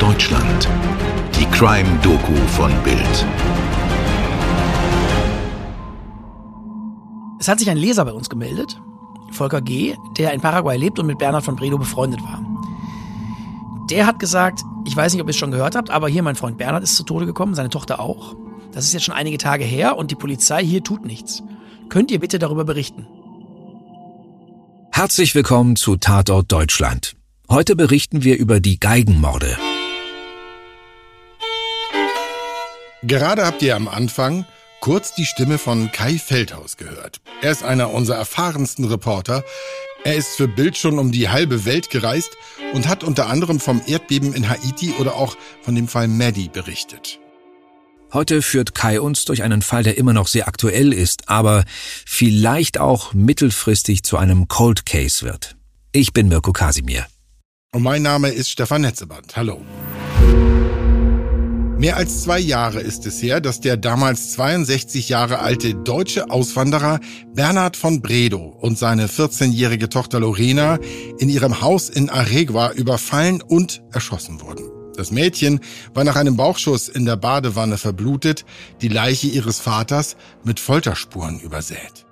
Deutschland. Die Crime-Doku von Bild. Es hat sich ein Leser bei uns gemeldet, Volker G., der in Paraguay lebt und mit Bernhard von Bredow befreundet war. Der hat gesagt, ich weiß nicht, ob ihr es schon gehört habt, aber hier mein Freund Bernhard ist zu Tode gekommen, seine Tochter auch. Das ist jetzt schon einige Tage her und die Polizei hier tut nichts. Könnt ihr bitte darüber berichten? Herzlich willkommen zu Tatort Deutschland. Heute berichten wir über die Geigenmorde. Gerade habt ihr am Anfang kurz die Stimme von Kai Feldhaus gehört. Er ist einer unserer erfahrensten Reporter. Er ist für Bild schon um die halbe Welt gereist und hat unter anderem vom Erdbeben in Haiti oder auch von dem Fall Maddie berichtet. Heute führt Kai uns durch einen Fall, der immer noch sehr aktuell ist, aber vielleicht auch mittelfristig zu einem Cold Case wird. Ich bin Mirko Kasimir. Und mein Name ist Stefan Netzeband. Hallo. Mehr als zwei Jahre ist es her, dass der damals 62 Jahre alte deutsche Auswanderer Bernhard von Bredow und seine 14-jährige Tochter Lorena in ihrem Haus in Aregua überfallen und erschossen wurden. Das Mädchen war nach einem Bauchschuss in der Badewanne verblutet, die Leiche ihres Vaters mit Folterspuren übersät.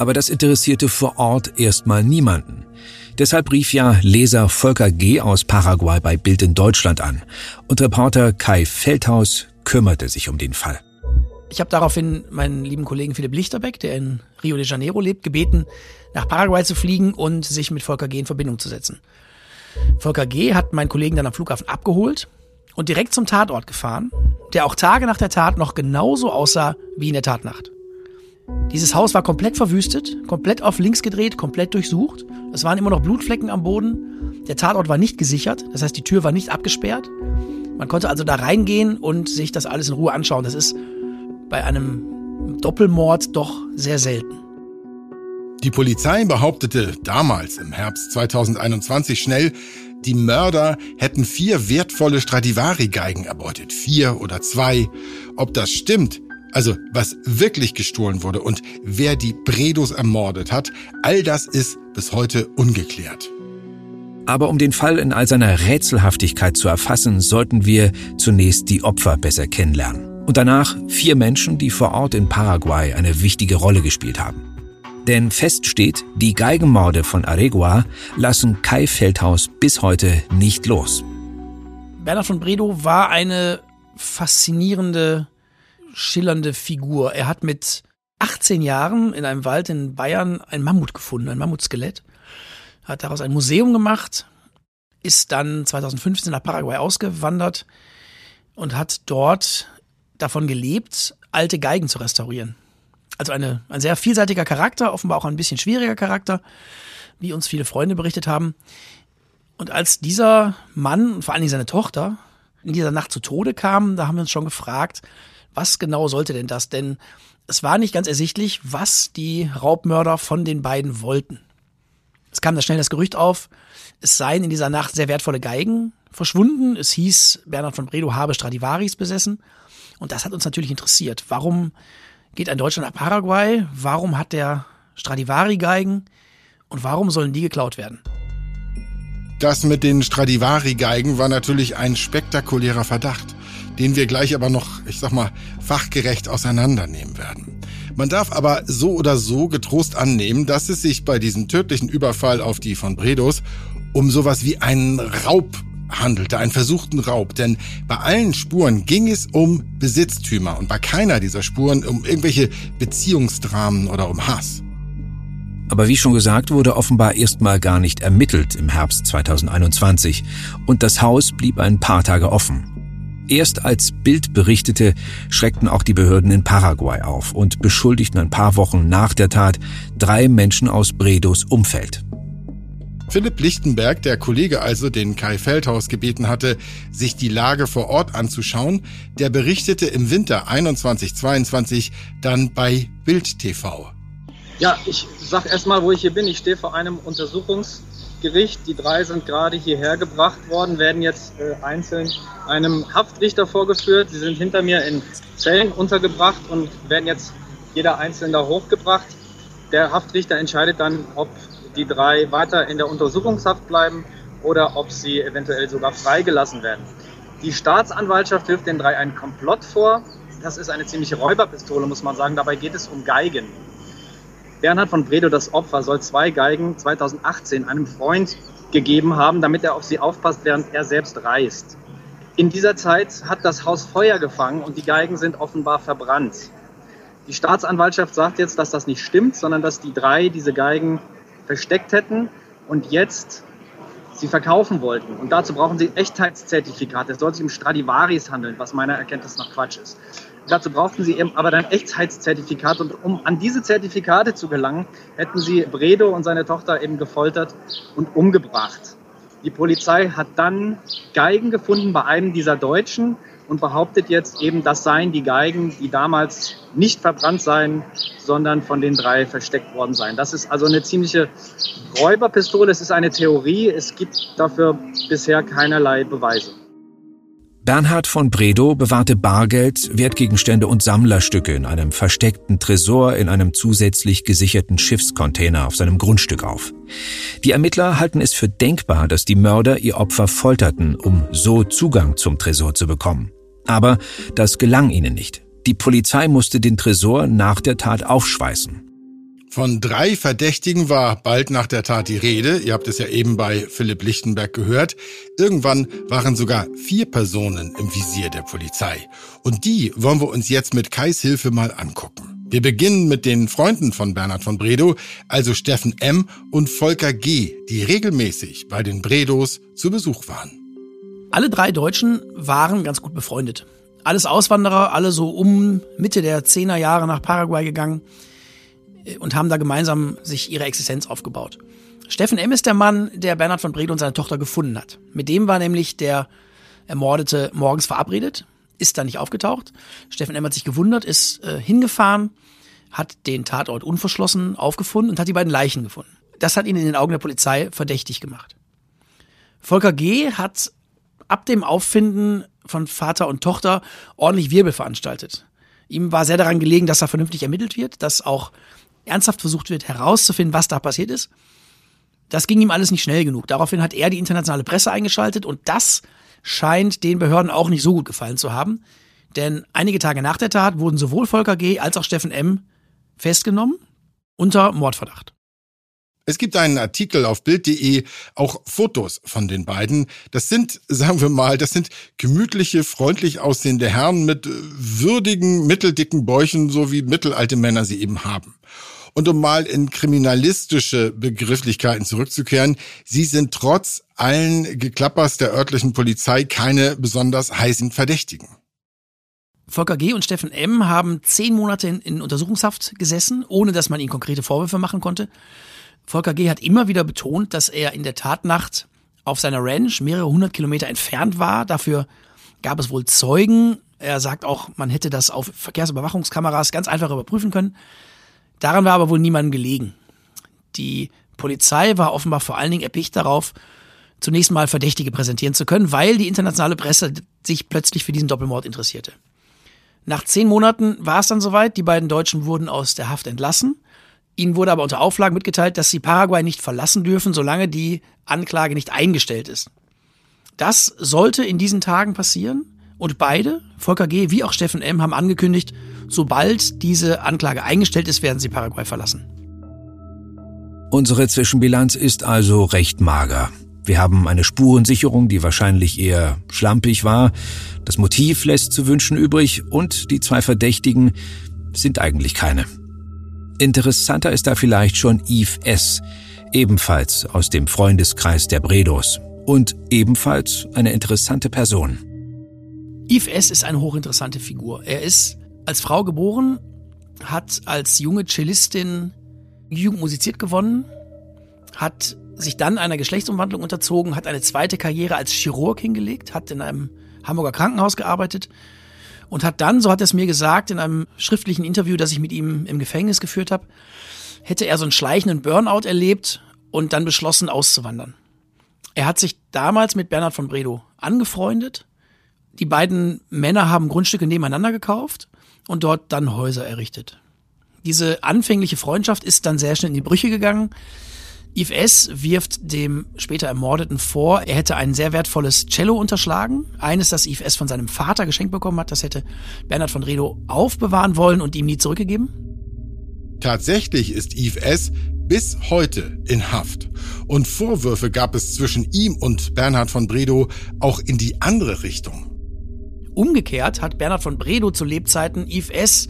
Aber das interessierte vor Ort erstmal niemanden. Deshalb rief ja Leser Volker G. aus Paraguay bei Bild in Deutschland an und Reporter Kai Feldhaus kümmerte sich um den Fall. Ich habe daraufhin meinen lieben Kollegen Philipp Lichterbeck, der in Rio de Janeiro lebt, gebeten, nach Paraguay zu fliegen und sich mit Volker G. in Verbindung zu setzen. Volker G. hat meinen Kollegen dann am Flughafen abgeholt und direkt zum Tatort gefahren, der auch Tage nach der Tat noch genauso aussah wie in der Tatnacht. Dieses Haus war komplett verwüstet, komplett auf links gedreht, komplett durchsucht. Es waren immer noch Blutflecken am Boden. Der Tatort war nicht gesichert, das heißt, die Tür war nicht abgesperrt. Man konnte also da reingehen und sich das alles in Ruhe anschauen. Das ist bei einem Doppelmord doch sehr selten. Die Polizei behauptete damals im Herbst 2021 schnell, die Mörder hätten vier wertvolle Stradivari-Geigen erbeutet. Vier oder zwei. Ob das stimmt, also was wirklich gestohlen wurde und wer die Bredos ermordet hat, all das ist bis heute ungeklärt. Aber um den Fall in all seiner Rätselhaftigkeit zu erfassen, sollten wir zunächst die Opfer besser kennenlernen. Und danach vier Menschen, die vor Ort in Paraguay eine wichtige Rolle gespielt haben. Denn fest steht, die Geigenmorde von Aregua lassen Kai Feldhaus bis heute nicht los. Bernhard von Bredow war eine faszinierende schillernde Figur. Er hat mit 18 Jahren in einem Wald in Bayern ein Mammut gefunden, ein Mammutskelett, hat daraus ein Museum gemacht, ist dann 2015 nach Paraguay ausgewandert und hat dort davon gelebt, alte Geigen zu restaurieren. Also eine, ein sehr vielseitiger Charakter, offenbar auch ein bisschen schwieriger Charakter, wie uns viele Freunde berichtet haben. Und als dieser Mann, vor allen Dingen seine Tochter, in dieser Nacht zu Tode kamen, da haben wir uns schon gefragt, was genau sollte denn das? Denn es war nicht ganz ersichtlich, was die Raubmörder von den beiden wollten. Es kam da schnell das Gerücht auf, es seien in dieser Nacht sehr wertvolle Geigen verschwunden. Es hieß, Bernhard von Bredow habe Stradivaris besessen. Und das hat uns natürlich interessiert. Warum geht ein Deutscher nach Paraguay? Warum hat der Stradivari-Geigen? Und warum sollen die geklaut werden? Das mit den Stradivari-Geigen war natürlich ein spektakulärer Verdacht den wir gleich aber noch, ich sag mal, fachgerecht auseinandernehmen werden. Man darf aber so oder so getrost annehmen, dass es sich bei diesem tödlichen Überfall auf die von Bredos um sowas wie einen Raub handelte, einen versuchten Raub. Denn bei allen Spuren ging es um Besitztümer und bei keiner dieser Spuren um irgendwelche Beziehungsdramen oder um Hass. Aber wie schon gesagt, wurde offenbar erstmal gar nicht ermittelt im Herbst 2021 und das Haus blieb ein paar Tage offen. Erst als Bild berichtete, schreckten auch die Behörden in Paraguay auf und beschuldigten ein paar Wochen nach der Tat drei Menschen aus Bredos Umfeld. Philipp Lichtenberg, der Kollege also, den Kai Feldhaus gebeten hatte, sich die Lage vor Ort anzuschauen, der berichtete im Winter 21-22 dann bei Bild TV. Ja, ich sag erstmal, wo ich hier bin. Ich stehe vor einem Untersuchungs- Gericht. Die drei sind gerade hierher gebracht worden, werden jetzt äh, einzeln einem Haftrichter vorgeführt. Sie sind hinter mir in Zellen untergebracht und werden jetzt jeder einzeln da hochgebracht. Der Haftrichter entscheidet dann, ob die drei weiter in der Untersuchungshaft bleiben oder ob sie eventuell sogar freigelassen werden. Die Staatsanwaltschaft wirft den drei einen Komplott vor. Das ist eine ziemliche Räuberpistole, muss man sagen. Dabei geht es um Geigen. Bernhard von Bredow, das Opfer, soll zwei Geigen 2018 einem Freund gegeben haben, damit er auf sie aufpasst, während er selbst reist. In dieser Zeit hat das Haus Feuer gefangen und die Geigen sind offenbar verbrannt. Die Staatsanwaltschaft sagt jetzt, dass das nicht stimmt, sondern dass die drei diese Geigen versteckt hätten und jetzt sie verkaufen wollten. Und dazu brauchen sie Echtheitszertifikate. Es soll sich um Stradivaris handeln, was meiner Erkenntnis nach Quatsch ist. Dazu brauchten sie eben aber dann Echtheitszertifikate. Und um an diese Zertifikate zu gelangen, hätten sie Bredo und seine Tochter eben gefoltert und umgebracht. Die Polizei hat dann Geigen gefunden bei einem dieser Deutschen und behauptet jetzt eben, das seien die Geigen, die damals nicht verbrannt seien, sondern von den drei versteckt worden seien. Das ist also eine ziemliche Räuberpistole. Es ist eine Theorie. Es gibt dafür bisher keinerlei Beweise. Bernhard von Bredow bewahrte Bargeld, Wertgegenstände und Sammlerstücke in einem versteckten Tresor in einem zusätzlich gesicherten Schiffscontainer auf seinem Grundstück auf. Die Ermittler halten es für denkbar, dass die Mörder ihr Opfer folterten, um so Zugang zum Tresor zu bekommen. Aber das gelang ihnen nicht. Die Polizei musste den Tresor nach der Tat aufschweißen. Von drei Verdächtigen war bald nach der Tat die Rede. Ihr habt es ja eben bei Philipp Lichtenberg gehört. Irgendwann waren sogar vier Personen im Visier der Polizei. Und die wollen wir uns jetzt mit Kais Hilfe mal angucken. Wir beginnen mit den Freunden von Bernhard von Bredow, also Steffen M. und Volker G., die regelmäßig bei den Bredos zu Besuch waren. Alle drei Deutschen waren ganz gut befreundet. Alles Auswanderer, alle so um Mitte der Zehner Jahre nach Paraguay gegangen und haben da gemeinsam sich ihre Existenz aufgebaut. Steffen M. ist der Mann, der Bernhard von Bredow und seine Tochter gefunden hat. Mit dem war nämlich der Ermordete morgens verabredet, ist da nicht aufgetaucht. Steffen M. hat sich gewundert, ist äh, hingefahren, hat den Tatort unverschlossen aufgefunden und hat die beiden Leichen gefunden. Das hat ihn in den Augen der Polizei verdächtig gemacht. Volker G. hat ab dem Auffinden von Vater und Tochter ordentlich Wirbel veranstaltet. Ihm war sehr daran gelegen, dass da vernünftig ermittelt wird, dass auch ernsthaft versucht wird herauszufinden, was da passiert ist. Das ging ihm alles nicht schnell genug. Daraufhin hat er die internationale Presse eingeschaltet und das scheint den Behörden auch nicht so gut gefallen zu haben. Denn einige Tage nach der Tat wurden sowohl Volker G. als auch Steffen M. festgenommen unter Mordverdacht. Es gibt einen Artikel auf Bild.de, auch Fotos von den beiden. Das sind, sagen wir mal, das sind gemütliche, freundlich aussehende Herren mit würdigen, mitteldicken Bäuchen, so wie mittelalte Männer sie eben haben. Und um mal in kriminalistische Begrifflichkeiten zurückzukehren, sie sind trotz allen Geklappers der örtlichen Polizei keine besonders heißen Verdächtigen. Volker G. und Steffen M. haben zehn Monate in, in Untersuchungshaft gesessen, ohne dass man ihnen konkrete Vorwürfe machen konnte. Volker G. hat immer wieder betont, dass er in der Tatnacht auf seiner Ranch mehrere hundert Kilometer entfernt war. Dafür gab es wohl Zeugen. Er sagt auch, man hätte das auf Verkehrsüberwachungskameras ganz einfach überprüfen können. Daran war aber wohl niemandem gelegen. Die Polizei war offenbar vor allen Dingen erpicht darauf, zunächst mal Verdächtige präsentieren zu können, weil die internationale Presse sich plötzlich für diesen Doppelmord interessierte. Nach zehn Monaten war es dann soweit, die beiden Deutschen wurden aus der Haft entlassen. Ihnen wurde aber unter Auflagen mitgeteilt, dass sie Paraguay nicht verlassen dürfen, solange die Anklage nicht eingestellt ist. Das sollte in diesen Tagen passieren und beide, Volker G. wie auch Steffen M., haben angekündigt, sobald diese Anklage eingestellt ist, werden sie Paraguay verlassen. Unsere Zwischenbilanz ist also recht mager. Wir haben eine Spurensicherung, die wahrscheinlich eher schlampig war. Das Motiv lässt zu wünschen übrig und die zwei Verdächtigen sind eigentlich keine. Interessanter ist da vielleicht schon Yves S., ebenfalls aus dem Freundeskreis der Bredos und ebenfalls eine interessante Person. Yves S. ist eine hochinteressante Figur. Er ist als Frau geboren, hat als junge Cellistin Jugend musiziert gewonnen, hat sich dann einer Geschlechtsumwandlung unterzogen, hat eine zweite Karriere als Chirurg hingelegt, hat in einem Hamburger Krankenhaus gearbeitet und hat dann, so hat er es mir gesagt, in einem schriftlichen Interview, das ich mit ihm im Gefängnis geführt habe, hätte er so einen schleichenden Burnout erlebt und dann beschlossen auszuwandern. Er hat sich damals mit Bernhard von Bredow angefreundet. Die beiden Männer haben Grundstücke nebeneinander gekauft und dort dann Häuser errichtet. Diese anfängliche Freundschaft ist dann sehr schnell in die Brüche gegangen. Yves S. wirft dem später Ermordeten vor, er hätte ein sehr wertvolles Cello unterschlagen. Eines, das Yves S. von seinem Vater geschenkt bekommen hat. Das hätte Bernhard von Redo aufbewahren wollen und ihm nie zurückgegeben. Tatsächlich ist Yves S. bis heute in Haft. Und Vorwürfe gab es zwischen ihm und Bernhard von Bredow auch in die andere Richtung. Umgekehrt hat Bernhard von Bredow zu Lebzeiten Yves S.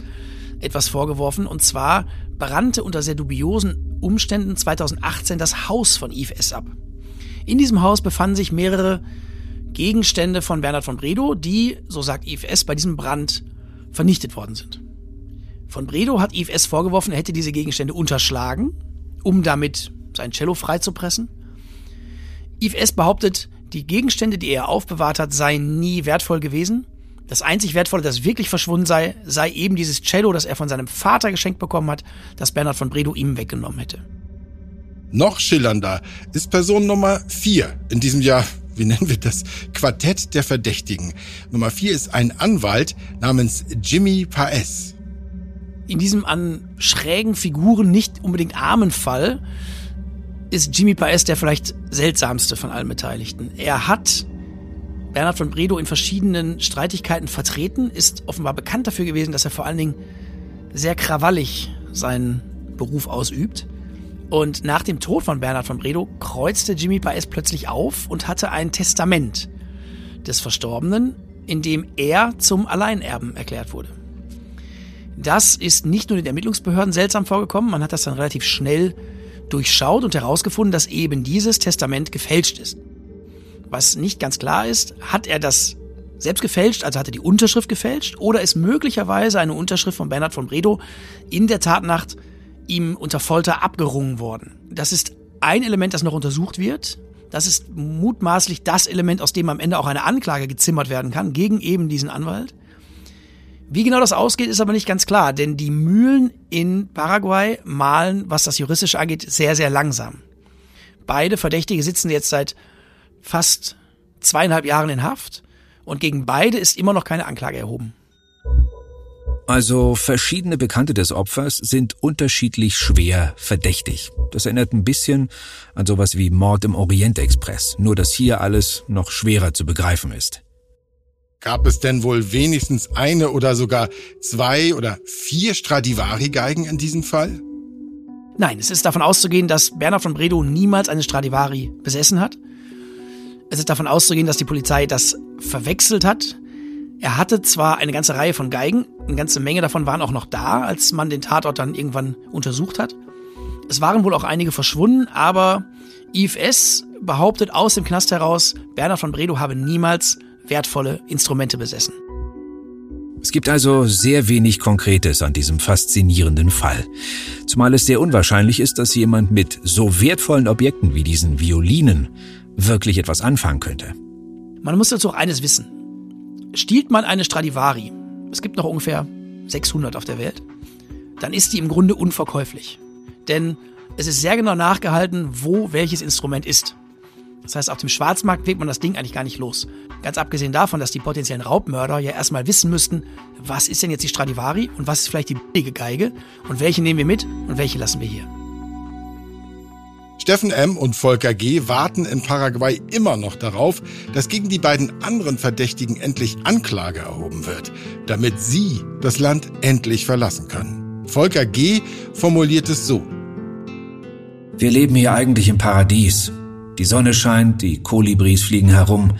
etwas vorgeworfen, und zwar brannte unter sehr dubiosen Umständen 2018 das Haus von Yves S. ab. In diesem Haus befanden sich mehrere Gegenstände von Bernhard von Bredow, die, so sagt Yves S., bei diesem Brand vernichtet worden sind. Von Bredow hat Yves S. vorgeworfen, er hätte diese Gegenstände unterschlagen, um damit sein Cello freizupressen. Yves S. behauptet, die Gegenstände, die er aufbewahrt hat, seien nie wertvoll gewesen. Das einzig Wertvolle, das wirklich verschwunden sei, sei eben dieses Cello, das er von seinem Vater geschenkt bekommen hat, das Bernhard von Bredow ihm weggenommen hätte. Noch schillernder ist Person Nummer 4 in diesem Jahr, wie nennen wir das, Quartett der Verdächtigen. Nummer 4 ist ein Anwalt namens Jimmy Paez. In diesem an schrägen Figuren nicht unbedingt armen Fall ist Jimmy Paez der vielleicht seltsamste von allen Beteiligten. Er hat Bernhard von Bredow in verschiedenen Streitigkeiten vertreten, ist offenbar bekannt dafür gewesen, dass er vor allen Dingen sehr krawallig seinen Beruf ausübt. Und nach dem Tod von Bernhard von Bredow kreuzte Jimmy Paez plötzlich auf und hatte ein Testament des Verstorbenen, in dem er zum Alleinerben erklärt wurde. Das ist nicht nur den Ermittlungsbehörden seltsam vorgekommen, man hat das dann relativ schnell durchschaut und herausgefunden, dass eben dieses Testament gefälscht ist. Was nicht ganz klar ist, hat er das selbst gefälscht, also hat er die Unterschrift gefälscht, oder ist möglicherweise eine Unterschrift von Bernhard von Bredow in der Tatnacht ihm unter Folter abgerungen worden. Das ist ein Element, das noch untersucht wird. Das ist mutmaßlich das Element, aus dem am Ende auch eine Anklage gezimmert werden kann gegen eben diesen Anwalt. Wie genau das ausgeht, ist aber nicht ganz klar, denn die Mühlen in Paraguay malen, was das Juristische angeht, sehr, sehr langsam. Beide Verdächtige sitzen jetzt seit fast zweieinhalb Jahren in Haft und gegen beide ist immer noch keine Anklage erhoben. Also verschiedene Bekannte des Opfers sind unterschiedlich schwer verdächtig. Das erinnert ein bisschen an sowas wie Mord im Orientexpress, nur dass hier alles noch schwerer zu begreifen ist. Gab es denn wohl wenigstens eine oder sogar zwei oder vier Stradivari-Geigen in diesem Fall? Nein, es ist davon auszugehen, dass Bernhard von Bredow niemals eine Stradivari besessen hat. Es ist davon auszugehen, dass die Polizei das verwechselt hat. Er hatte zwar eine ganze Reihe von Geigen, eine ganze Menge davon waren auch noch da, als man den Tatort dann irgendwann untersucht hat. Es waren wohl auch einige verschwunden, aber Yves S. behauptet aus dem Knast heraus, Bernhard von Bredow habe niemals wertvolle Instrumente besessen. Es gibt also sehr wenig Konkretes an diesem faszinierenden Fall. Zumal es sehr unwahrscheinlich ist, dass jemand mit so wertvollen Objekten wie diesen Violinen wirklich etwas anfangen könnte. Man muss dazu auch eines wissen. Stiehlt man eine Stradivari, es gibt noch ungefähr 600 auf der Welt, dann ist die im Grunde unverkäuflich. Denn es ist sehr genau nachgehalten, wo welches Instrument ist. Das heißt, auf dem Schwarzmarkt wird man das Ding eigentlich gar nicht los. Ganz abgesehen davon, dass die potenziellen Raubmörder ja erstmal wissen müssten, was ist denn jetzt die Stradivari und was ist vielleicht die billige Geige und welche nehmen wir mit und welche lassen wir hier. Steffen M. und Volker G. warten in Paraguay immer noch darauf, dass gegen die beiden anderen Verdächtigen endlich Anklage erhoben wird, damit sie das Land endlich verlassen können. Volker G. formuliert es so. Wir leben hier eigentlich im Paradies. Die Sonne scheint, die Kolibris fliegen herum,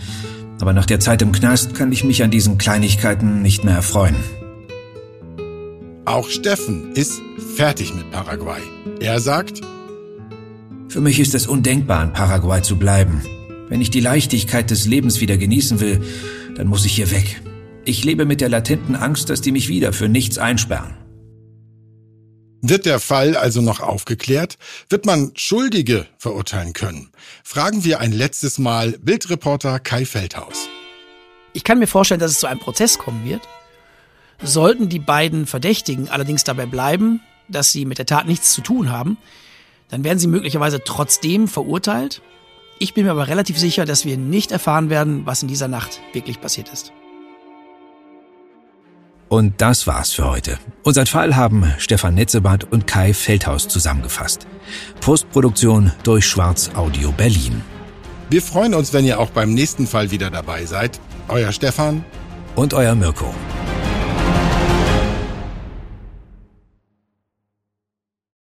aber nach der Zeit im Knast kann ich mich an diesen Kleinigkeiten nicht mehr erfreuen. Auch Steffen ist fertig mit Paraguay. Er sagt, für mich ist es undenkbar, in Paraguay zu bleiben. Wenn ich die Leichtigkeit des Lebens wieder genießen will, dann muss ich hier weg. Ich lebe mit der latenten Angst, dass die mich wieder für nichts einsperren. Wird der Fall also noch aufgeklärt? Wird man Schuldige verurteilen können? Fragen wir ein letztes Mal Bildreporter Kai Feldhaus. Ich kann mir vorstellen, dass es zu einem Prozess kommen wird. Sollten die beiden Verdächtigen allerdings dabei bleiben, dass sie mit der Tat nichts zu tun haben, dann werden sie möglicherweise trotzdem verurteilt. Ich bin mir aber relativ sicher, dass wir nicht erfahren werden, was in dieser Nacht wirklich passiert ist. Und das war's für heute. Unseren Fall haben Stefan Netzeband und Kai Feldhaus zusammengefasst. Postproduktion durch Schwarz Audio Berlin. Wir freuen uns, wenn ihr auch beim nächsten Fall wieder dabei seid. Euer Stefan und euer Mirko.